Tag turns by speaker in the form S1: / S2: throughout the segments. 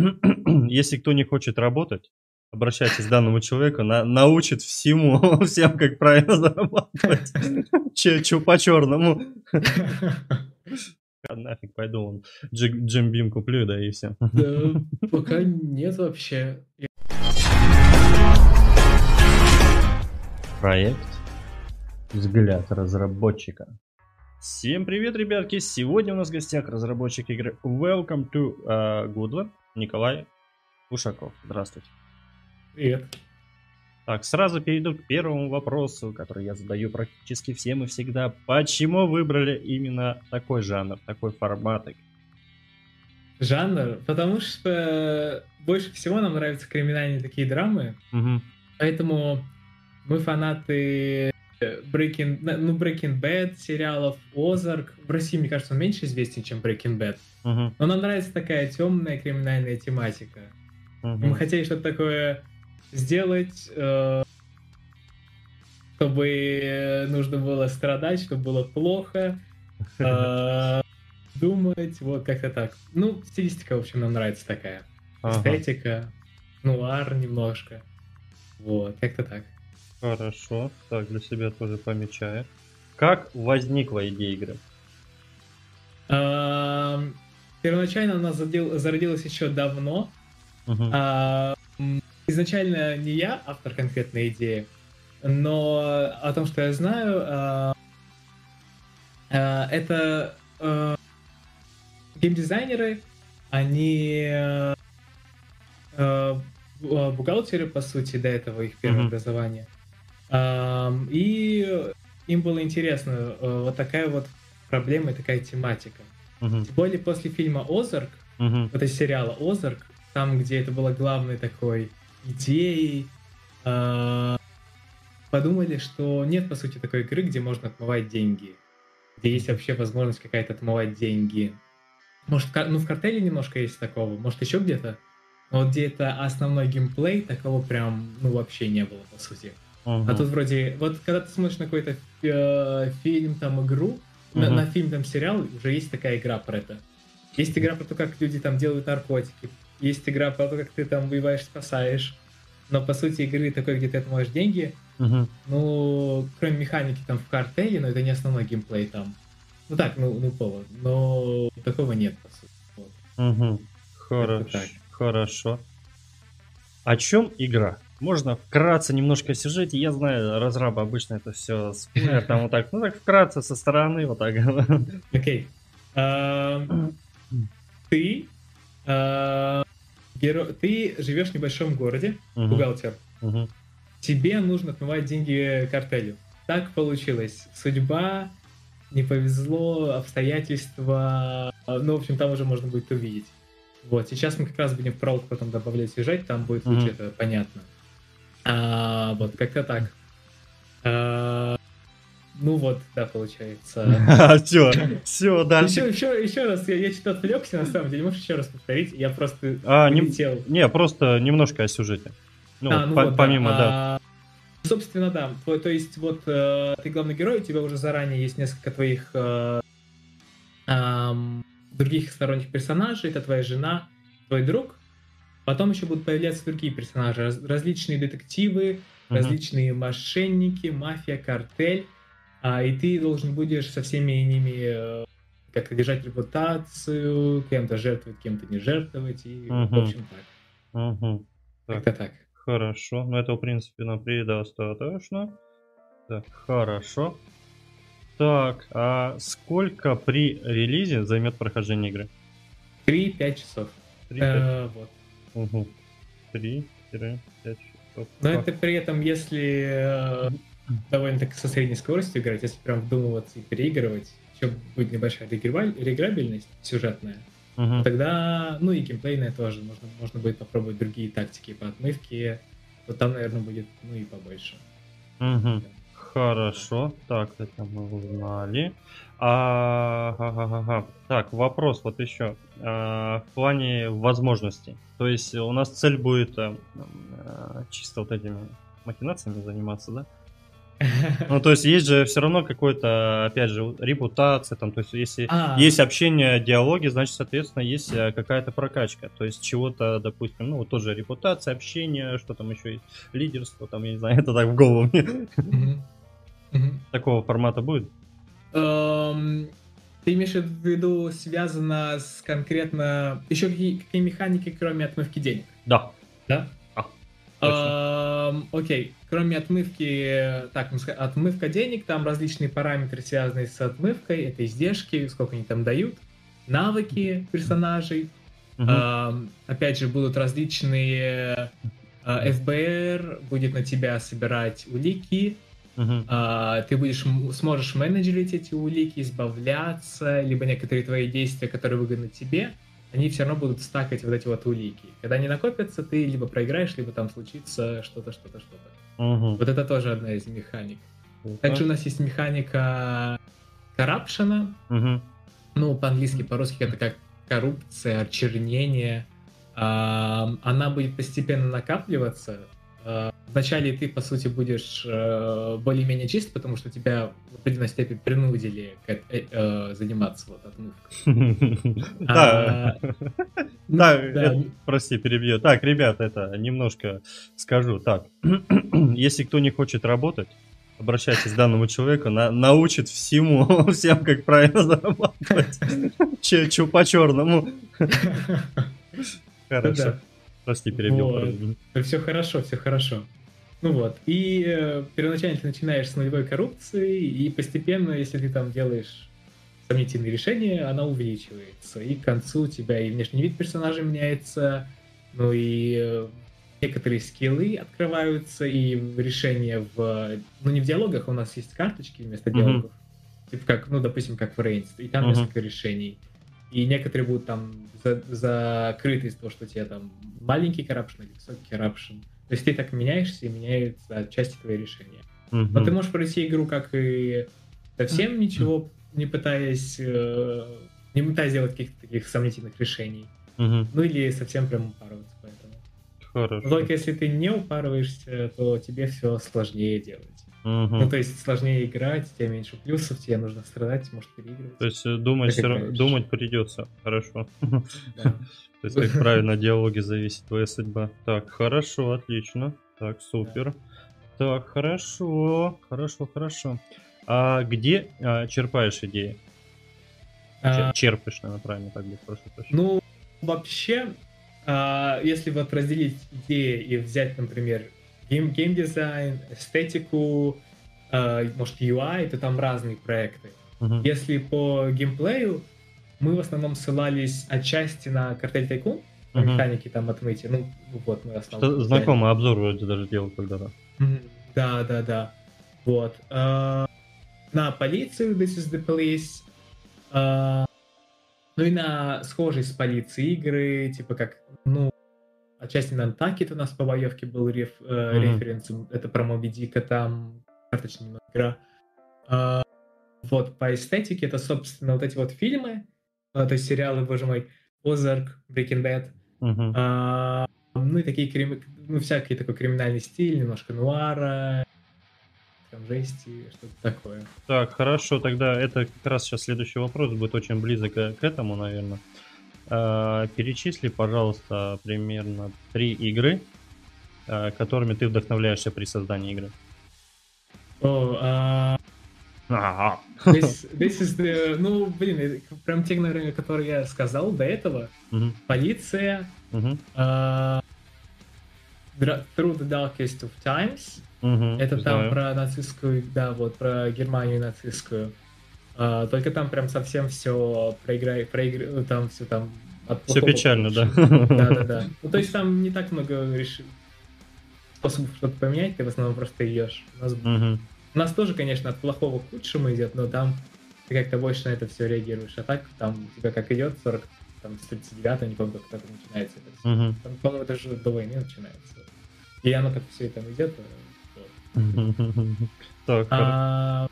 S1: если кто не хочет работать, обращайтесь к данному человеку, на, научит всему, всем, как правильно зарабатывать. Че, че по-черному. Нафиг пойду он Джим Бим куплю, да и все.
S2: Да, пока нет вообще.
S1: Проект «Взгляд разработчика». Всем привет, ребятки! Сегодня у нас в гостях разработчик игры Welcome to uh, Goodland, Николай Ушаков. Здравствуйте.
S2: Привет.
S1: Так, сразу перейду к первому вопросу, который я задаю практически всем и всегда. Почему выбрали именно такой жанр, такой формат?
S2: Жанр? Потому что больше всего нам нравятся криминальные такие драмы.
S1: Угу.
S2: Поэтому мы фанаты Breaking, ну, Breaking Bad сериалов, Озарк. В России, мне кажется, он меньше известен, чем Breaking Bad.
S1: Угу.
S2: Но нам нравится такая темная криминальная тематика.
S1: Угу.
S2: Мы хотели что-то такое сделать, э, чтобы нужно было страдать, чтобы было плохо, э, думать, вот как-то так. Ну, стилистика, в общем, нам нравится такая. Эстетика, нуар немножко. Вот, как-то так.
S1: Хорошо, так, для себя тоже помечаю. Как возникла идея игры?
S2: Эм, первоначально она зародилась еще давно. А, изначально не я автор конкретной идеи, но о том, что я знаю, а, а, это а, геймдизайнеры, они а, а, бухгалтеры, по сути, до этого их первое mm-hmm. образование. А, и им было интересно а, вот такая вот проблема и такая тематика.
S1: Mm-hmm.
S2: Тем более после фильма «Озарк»,
S1: mm-hmm.
S2: вот из сериала «Озарк», там, где это было главной такой идеей, э, подумали, что нет, по сути, такой игры, где можно отмывать деньги, где есть вообще возможность какая-то отмывать деньги. Может, ну, в картеле немножко есть такого, может, еще где-то, но вот где это основной геймплей, такого прям, ну, вообще не было, по сути.
S1: Uh-huh.
S2: А тут вроде, вот когда ты смотришь на какой-то э, фильм, там, игру, uh-huh. на, на фильм, там, сериал, уже есть такая игра про это. Есть игра про то, как люди там делают наркотики, есть игра про то, как ты там воеваешь, спасаешь. Но по сути игры такой, где ты отмоешь деньги,
S1: угу.
S2: ну, кроме механики там в картеле, но это не основной геймплей там. Ну так, ну, ну повод. Но такого нет, по сути. Вот.
S1: Угу. Хорошо. Хорошо. О чем игра? Можно вкратце немножко о сюжете. Я знаю, разрабы обычно это все спойлер, там вот так, ну так вкратце со стороны, вот так.
S2: Окей. Ты Геро... Ты живешь в небольшом городе, бухгалтер. Тебе нужно отмывать деньги картелю. Так получилось. Судьба, не повезло, обстоятельства. Ну, в общем, там уже можно будет увидеть. Вот, сейчас мы как раз будем в пролог потом добавлять сюжет, там будет лучше это понятно. А, вот, как-то так. А, ну вот, да, получается.
S1: Все, все, дальше.
S2: Еще, еще, раз, я, я что-то отвлекся, на самом деле. Можешь еще раз повторить? Я просто
S1: А, не-. Не, просто немножко о сюжете. Ну,
S2: А, ну
S1: по-
S2: вот, да.
S1: помимо, да.
S2: А, Собственно, да. То, то есть, вот э, ты главный герой, у тебя уже заранее есть несколько твоих э, других сторонних персонажей. Это твоя жена, твой друг. Потом еще будут появляться другие персонажи. раз- различные детективы,
S1: Мгм.
S2: различные мошенники, мафия, картель. А, и ты должен будешь со всеми ними э, как держать репутацию, кем-то жертвовать, кем-то не жертвовать. И, в
S1: Мгм.
S2: общем, так.
S1: Мгм. Так.
S2: Как-то так.
S1: Хорошо, ну это в принципе нам предостаточно. Так, хорошо. Так, а сколько при релизе займет прохождение игры?
S2: 3-5 часов.
S1: Три,
S2: Э, вот.
S1: Угу. 3-5 часов.
S2: Но это при этом, если э, довольно-таки со средней скоростью играть, если прям вдумываться и переигрывать, еще будет небольшая реиграбель- реиграбельность сюжетная,
S1: Мгм.
S2: тогда, ну и геймплейная тоже, можно, можно будет попробовать другие тактики по отмывке, вот там, наверное, будет, ну и побольше.
S1: Мгм. Хорошо, так, это мы узнали. А, ага-га-га. Так, вопрос вот еще. А, в плане возможностей. То есть у нас цель будет а, а, чисто вот этими махинациями заниматься, да? Ну, то есть есть же все равно какой-то, опять же, репутация, там, то есть если
S2: А,
S1: есть общение, диалоги, значит, соответственно, есть какая-то прокачка. То есть чего-то, допустим, ну, вот тоже репутация, общение, что там еще есть, лидерство, там, я не знаю, это так в голову мне. Такого формата будет?
S2: Эм, Ты имеешь в виду связано с конкретно... Еще какие, какие механики, кроме отмывки денег?
S1: Да.
S2: Да?
S1: А,
S2: Эм, Окей, кроме отмывки, так, ну, отмывка денег, там различные параметры, связанные с отмывкой, это издержки, сколько они там дают, навыки персонажей,
S1: Мгм.
S2: Эм, опять же, будут различные э, ФБР, будет на тебя собирать улики, А, ты будешь сможешь менеджерить эти улики, избавляться, либо некоторые твои действия, которые выгодны тебе, они все равно будут стакать вот эти вот улики. Когда они накопятся, ты либо проиграешь, либо там случится что-то, что-то, что-то.
S1: Мгм.
S2: Вот это тоже одна из механик.
S1: Круто.
S2: Также у нас есть механика коррупшена,
S1: Мгм.
S2: ну, по-английски, по-русски это как коррупция, очернение. А, Она будет постепенно накапливаться. А, Вначале ты, по сути, будешь э, более-менее чист, потому что тебя в определенной степени принудили э- э, заниматься вот отмывкой.
S1: Да.
S2: А,
S1: Да, это- прости, перебью. Так, ребята, это немножко скажу. Так, если кто не хочет работать, обращайтесь к данному человеку, на- научит всему, всем, как правильно зарабатывать. Че, чё по-черному. Хорошо. Прости, перебил.
S2: Вот. Все хорошо, все хорошо. Ну вот. И э, первоначально ты начинаешь с нулевой коррупции, и постепенно, если ты там делаешь сомнительные решения, она увеличивается. И к концу у тебя и внешний вид персонажа меняется, ну и э, некоторые скиллы открываются, и решения в... Ну не в диалогах, у нас есть карточки вместо
S1: Мгм.
S2: диалогов. Типа как, ну допустим, как в Reigns, и там
S1: Мгм.
S2: несколько решений. И некоторые будут там за- закрыты из-за того, что у тебя там маленький коррупшн или высокий коррупшн. То есть ты так меняешься и меняются части твои решения. Но ты можешь пройти игру как и совсем ничего не пытаясь, э, не пытаясь делать каких-то таких сомнительных решений. Ну или совсем прям упарываться поэтому. Но
S1: Хорошо.
S2: только если ты не упарываешься, то тебе все сложнее делать.
S1: Мгм.
S2: Ну то есть сложнее играть, у тебя меньше плюсов, тебе нужно страдать, может переигрывать.
S1: То есть э, думать, всё равно- думать придется. Хорошо.
S2: Да.
S1: То есть, как правильно диалоги зависит твоя судьба. Так, хорошо, отлично. Так, супер. Так, хорошо, хорошо, хорошо. А где а, черпаешь идеи?
S2: А,
S1: Чер- Черпаешь, наверное, правильно так будет прошу прощения.
S2: Ну, вообще, а, если вот разделить идеи и взять, например, гейм, геймдизайн, эстетику, а, может, UI, то там разные проекты.
S1: Мгм.
S2: Если по геймплею, мы в основном ссылались отчасти на Cartel Tycoon,
S1: Мгм.
S2: механики там отмытия. Ну, вот мы основном...
S1: Что- Знакомый обзор вроде даже делал когда-то.
S2: Да, да, да. Вот. А, на полицию This is the Police. а, ну и на схожие с полицией игры, типа как, ну, отчасти на Антакет у нас по боевке был реф, э,
S1: Мгм.
S2: референс, это про Моби Дика, там карточная игра. А, вот, по эстетике это, собственно, вот эти вот фильмы, а, то есть сериалы, боже мой, Озарк, Breaking Bad,
S1: Мгм.
S2: а, ну и такие крими- ну, всякий такой криминальный стиль, немножко нуара, там жести, что-то такое.
S1: Так, хорошо, тогда это как раз сейчас следующий вопрос будет очень близок к к этому, наверное. Перечисли, пожалуйста, примерно три игры, а, которыми ты вдохновляешься при создании игры.
S2: А,
S1: Ага.
S2: this, this is the- ну, блин, это прям те, наверное, которые я сказал до этого. Полиция, а, Through the Darkest of Times, это там про нацистскую, да, вот, про Германию нацистскую. А, только там прям совсем все проиграй, проиграй, там все там от
S1: Все печально, да.
S2: Да, да, да. Ну, то есть там не так много реш- способов что-то поменять, ты в основном просто идешь. У нас,
S1: Мгм,
S2: у нас тоже, конечно, от плохого к худшему идет, но там ты как-то больше на это все реагируешь. А так там у тебя как идет 40, там, с 39 не помню, как это начинается. Это
S1: мгм.
S2: Там, по-моему, даже до войны начинается. И оно как все там идет. э.
S1: Так, хоро-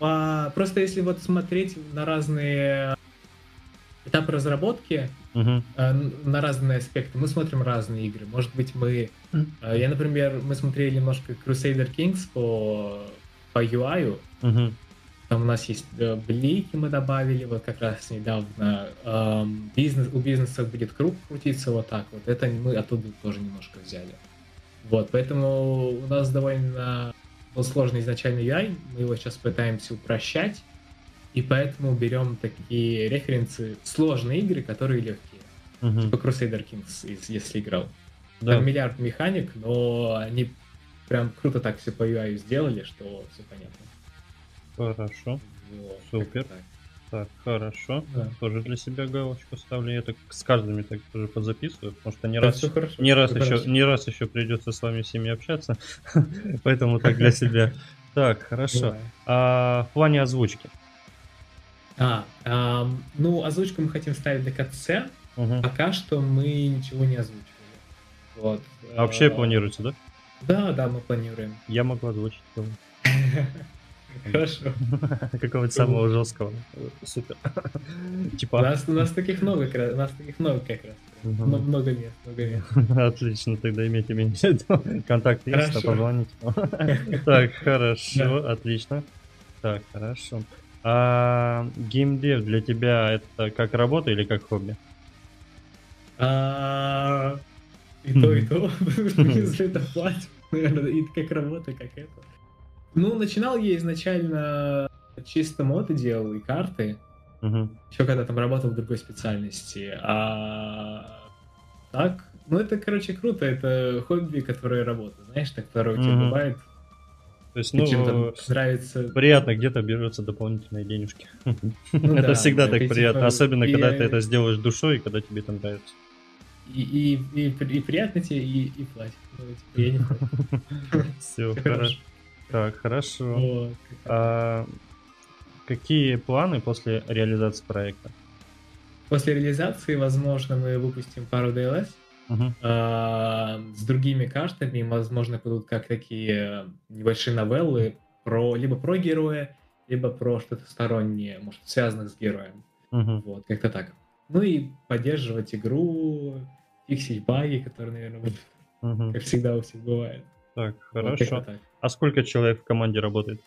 S2: А, а, просто если вот смотреть на разные этап разработки
S1: Мгм.
S2: э, на разные аспекты. Мы смотрим разные игры. Может быть, мы... Э, Я, например, мы смотрели немножко Crusader Kings по, по UI.
S1: Мгм.
S2: Там у нас есть э, блейки мы добавили, вот как раз недавно. Эм, бизнес, у бизнеса будет круг крутиться вот так вот. Это мы оттуда тоже немножко взяли. Вот, поэтому у нас довольно был сложный изначальный UI, мы его сейчас пытаемся упрощать, и поэтому берем такие референсы, сложные игры, которые легкие.
S1: Мгм.
S2: Типа Crusader Kings, если играл.
S1: Да.
S2: Там миллиард механик, но они прям круто так все по UI сделали, что все понятно.
S1: Хорошо.
S2: Вот,
S1: Супер.
S2: так.
S1: Так, хорошо.
S2: Да.
S1: Тоже для себя галочку ставлю. Я так с каждыми так тоже позаписываю, потому что не
S2: Да,
S1: раз,
S2: хорошо,
S1: не раз еще, не раз еще придется с вами всеми общаться, поэтому так для себя. Так, хорошо. А в плане озвучки.
S2: А, ам, ну, озвучку мы хотим ставить до конца.
S1: Мгм.
S2: Пока что мы ничего не озвучивали. Вот.
S1: А вообще
S2: А,
S1: планируете, да?
S2: Да, да, мы планируем.
S1: Я могу озвучить
S2: Хорошо.
S1: какого-то самого жесткого. Супер.
S2: У
S1: Типа,
S2: нас, у нас таких много, у нас таких много как раз. Мно- Много мест, много мест.
S1: Отлично, тогда имейте меня. Контакт есть, а позвоните. Так, хорошо, отлично. Так, хорошо. А геймдев для тебя это как работа или как хобби?
S2: А, И то, и то. За это платят. Наверное, и как работа, как это. Ну, начинал я изначально чисто моды делал и карты.
S1: Мгм.
S2: Еще когда там работал в другой специальности. А так, ну это, короче, круто. Это хобби, которое работа. Знаешь, так которое у тебя
S1: Мгм.
S2: бывает.
S1: То есть, ну,
S2: нравится.
S1: приятно где-то берутся дополнительные денежки.
S2: Ну
S1: Это
S2: да,
S1: всегда
S2: да,
S1: так
S2: ты
S1: приятно,
S2: типа-
S1: особенно
S2: и
S1: когда ты это сделаешь душой, и когда тебе это нравится.
S2: И, и, и, и приятно тебе, и, и платят. Ну, типа, я не против.
S1: Все, хорошо. Так, хорошо.
S2: Вот.
S1: А какие планы после реализации проекта?
S2: После реализации, возможно, мы выпустим пару DLS
S1: Мгм.
S2: а, с другими картами. Возможно, будут как такие небольшие новеллы про либо про героя, либо про что-то стороннее, может, связанных с героем.
S1: Мгм.
S2: Вот, как-то так. Ну и поддерживать игру, фиксить баги, которые, наверное, будут,
S1: Мгм.
S2: как всегда у всех бывает.
S1: Так,
S2: Вот,
S1: хорошо.
S2: так.
S1: А сколько человек в команде работает?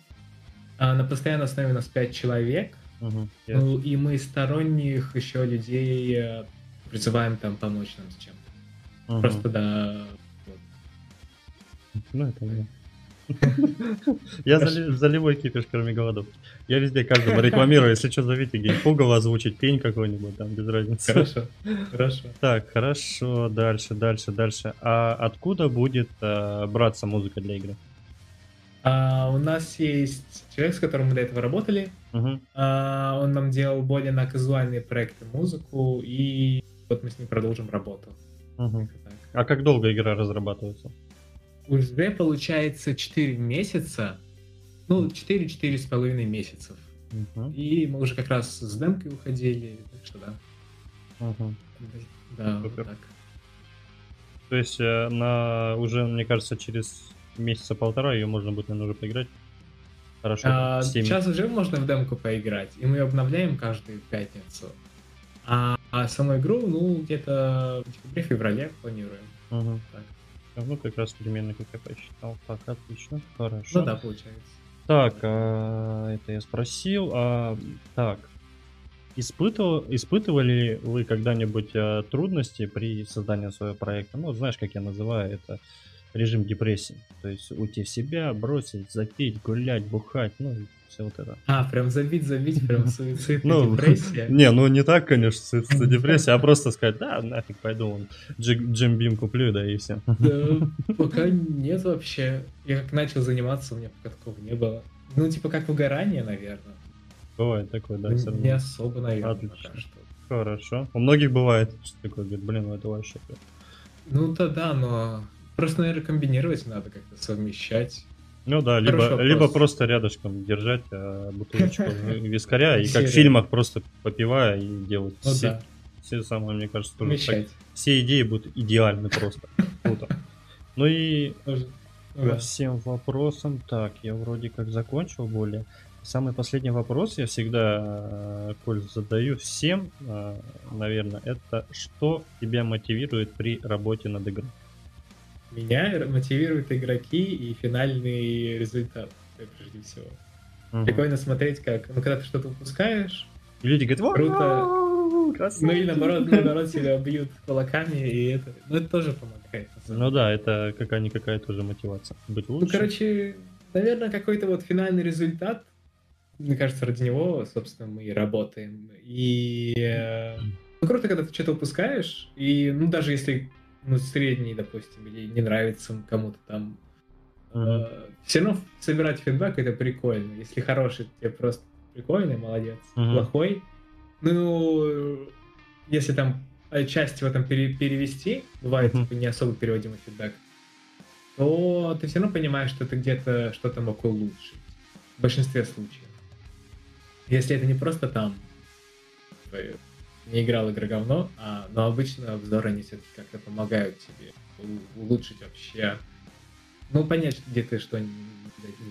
S2: А на постоянной основе у нас 5 человек.
S1: Я-
S2: Ну и мы сторонних еще людей э, призываем там помочь нам с чем-то.
S1: Мгм.
S2: Просто да. вот.
S1: Ну, это мне. Я зали- заливой кипиш, кроме голодов. Я везде каждому рекламирую, если что, зовите геймпугова озвучить, пень какой-нибудь, там, без разницы.
S2: Хорошо, хорошо.
S1: Так, хорошо, дальше, дальше, дальше. А откуда будет э, браться музыка для игры?
S2: А, у нас есть человек, с которым мы до этого работали. А, он нам делал более на казуальные проекты музыку, и вот мы с ним продолжим работу.
S1: А как долго игра разрабатывается?
S2: Уже получается 4 месяца. Ну, 4-4 с половиной месяцев.
S1: Мгм.
S2: И мы уже как раз с демкой уходили, так что да.
S1: Мгм.
S2: Да, вот так.
S1: То есть э, на уже, мне кажется, через месяца полтора ее можно будет, наверное, уже поиграть. Хорошо.
S2: А, сейчас уже можно в демку поиграть, и мы ее обновляем каждую пятницу. А, а саму игру, ну, где-то в декабре-феврале планируем.
S1: Мгм.
S2: Так.
S1: Ну, как раз примерно, как я посчитал. Так, отлично. Хорошо.
S2: Ну да, получается.
S1: Так, а, это я спросил. А, так, испытывал, испытывали вы когда-нибудь а, трудности при создании своего проекта? Ну, знаешь, как я называю это режим депрессии. То есть уйти в себя, бросить, запить, гулять, бухать, ну, все вот это.
S2: А, прям забить, забить, прям суицид,
S1: Ну,
S2: депрессия.
S1: Не, ну не так, конечно, суицид, депрессия, а просто сказать, да, нафиг пойду, вон, джи- Джим Бим куплю, да, и все.
S2: Да, пока нет вообще. Я как начал заниматься, у меня пока такого не было. Ну, типа как выгорание, наверное.
S1: Бывает такое, да, все
S2: не
S1: равно.
S2: особо, наверное,
S1: Отлично.
S2: пока что.
S1: Хорошо. У многих бывает, что такое, говорит, блин, ну это вообще... прям».
S2: Ну, да, да, но просто, наверное, комбинировать надо как-то, совмещать.
S1: Ну да, либо,
S2: вопрос.
S1: либо просто рядышком держать а, бутылочку вискаря, и как в фильмах просто попивая и делать
S2: Ну
S1: все,
S2: да,
S1: все самое, мне кажется, тоже так- все идеи будут идеальны просто. Круто. Ну и
S2: Тоже. Да.
S1: всем вопросам, так, я вроде как закончил более. Самый последний вопрос я всегда, э, Коль, задаю всем, э, наверное, это что тебя мотивирует при работе над игрой?
S2: Меня мотивируют игроки и финальный результат, прежде всего. Угу. Прикольно смотреть, как, ну, когда ты что-то выпускаешь,
S1: и люди говорят,
S2: круто. Красавчик. Ну и наоборот, наоборот себя бьют кулаками, и это, ну это тоже помогает.
S1: Ну да, это какая-никакая тоже мотивация. Быть лучше.
S2: Ну, короче, наверное, какой-то вот финальный результат, мне кажется, ради него, собственно, мы и работаем. И э, ну, круто, когда ты что-то выпускаешь, и ну даже если ну, средний, допустим, или не нравится кому-то там, uh-huh. э, все равно собирать фидбэк это прикольно. Если хороший, тебе просто прикольный, молодец. Uh-huh. Плохой, ну, если там часть в этом пере- перевести, бывает uh-huh. типа, не особо переводимый фидбэк, то ты все равно понимаешь, что ты где-то что-то мог улучшить. В большинстве случаев. Если это не просто там не играл игра говно, а, но обычно обзоры они все-таки как-то помогают тебе улучшить вообще, ну, понять, где ты что не,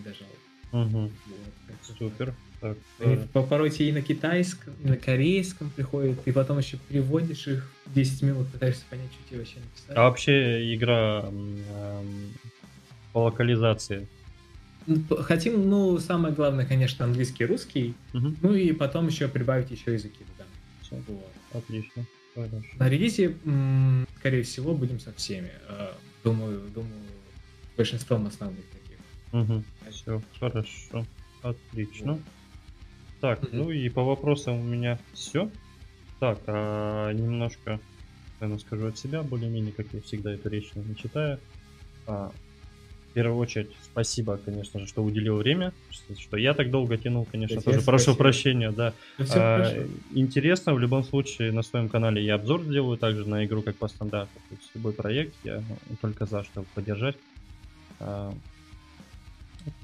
S2: дожал.
S1: Угу. Вот, Супер.
S2: Так, они э... порой и на китайском, и на корейском приходят, и потом еще переводишь их 10 минут, пытаешься понять, что тебе вообще написать.
S1: А вообще игра эм, по локализации
S2: Хотим, ну, самое главное, конечно, английский, русский, угу. ну и потом еще прибавить еще языки туда.
S1: Все, вот. отлично. Хорошо.
S2: На релизе, скорее всего, будем со всеми. А, думаю, думаю, большинством основных таких.
S1: Угу. Все, хорошо. Отлично. Вот. Так, угу. ну и по вопросам у меня все. Так, а, немножко, наверное, скажу от себя, более-менее, как я всегда эту речь не читаю. А, в первую очередь, спасибо, конечно же, что уделил время, что, что я так долго тянул, конечно, Тебе тоже прошу прощения, да. а, интересно, в любом случае, на своем канале я обзор сделаю также на игру как по стандарту. То есть любой проект я только за, чтобы поддержать. А,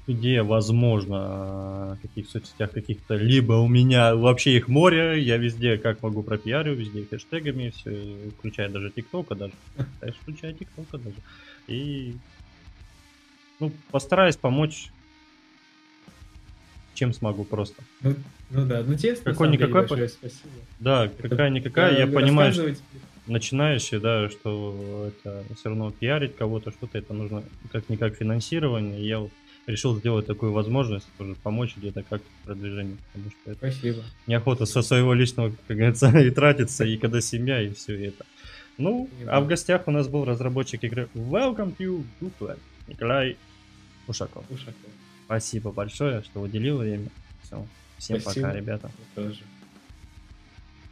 S1: идея, возможно, в каких соцсетях каких-то, либо у меня вообще их море, я везде как могу пропиарю, везде хэштегами, все, включая даже ТикТока даже, включая ТикТока даже. И ну, постараюсь помочь, чем смогу просто.
S2: Ну, ну да, ну тебе
S1: Какой-никакой... Деле, спасибо. Да, какая-никакая, я понимаю, что начинающий, да, что это все равно пиарить кого-то, что-то, это нужно как-никак финансирование. Я вот решил сделать такую возможность, тоже помочь где-то как продвижение, потому что это
S2: Спасибо.
S1: неохота со своего личного, как говорится, и тратиться, и когда семья, и все это. Ну, а в гостях у нас был разработчик игры Welcome to Google, Николай Ушаков.
S2: Ушаков.
S1: Спасибо большое, что уделил время. Все. Всем
S2: Спасибо.
S1: пока, ребята.
S2: Тоже.